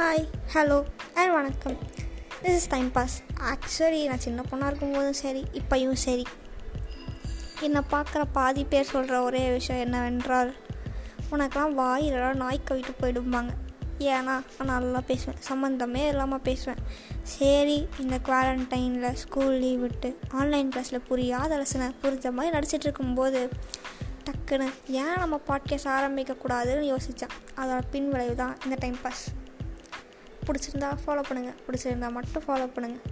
Hi hello and வணக்கம். This is time pass actually நான் சின்ன பொண்ணாக இருக்கும்போதும் சரி இப்பையும் சரி. என்னை பார்க்குற பாதி பேர் சொல்கிற ஒரே விஷயம் என்னவென்றால் உனக்கெல்லாம் வாயிலெல்லாம் நாய் கவிட்டு போயிடும்பாங்க. ஏன்னா நான் நல்லா பேசுவேன். சம்மந்தமே இல்லாமல் பேசுவேன். சரி இந்த குவாரண்டைனில் ஸ்கூல் லீவ் விட்டு ஆன்லைன் கிளாஸில் புரியாத லெசனை புரிஞ்ச மாதிரி நடிச்சிட்டு இருக்கும்போது டக்குன்னு ஏன் நம்ம பாட்காஸ்ட் ஆரம்பிக்கக்கூடாதுன்னு யோசித்தேன் அதோட பின் விளைவு தான் இந்த டைம் பாஸ் பிடிச்சிருந்தா ஃபாலோ பண்ணுங்கள் பிடிச்சிருந்தா மட்டும் ஃபாலோ பண்ணுங்கள்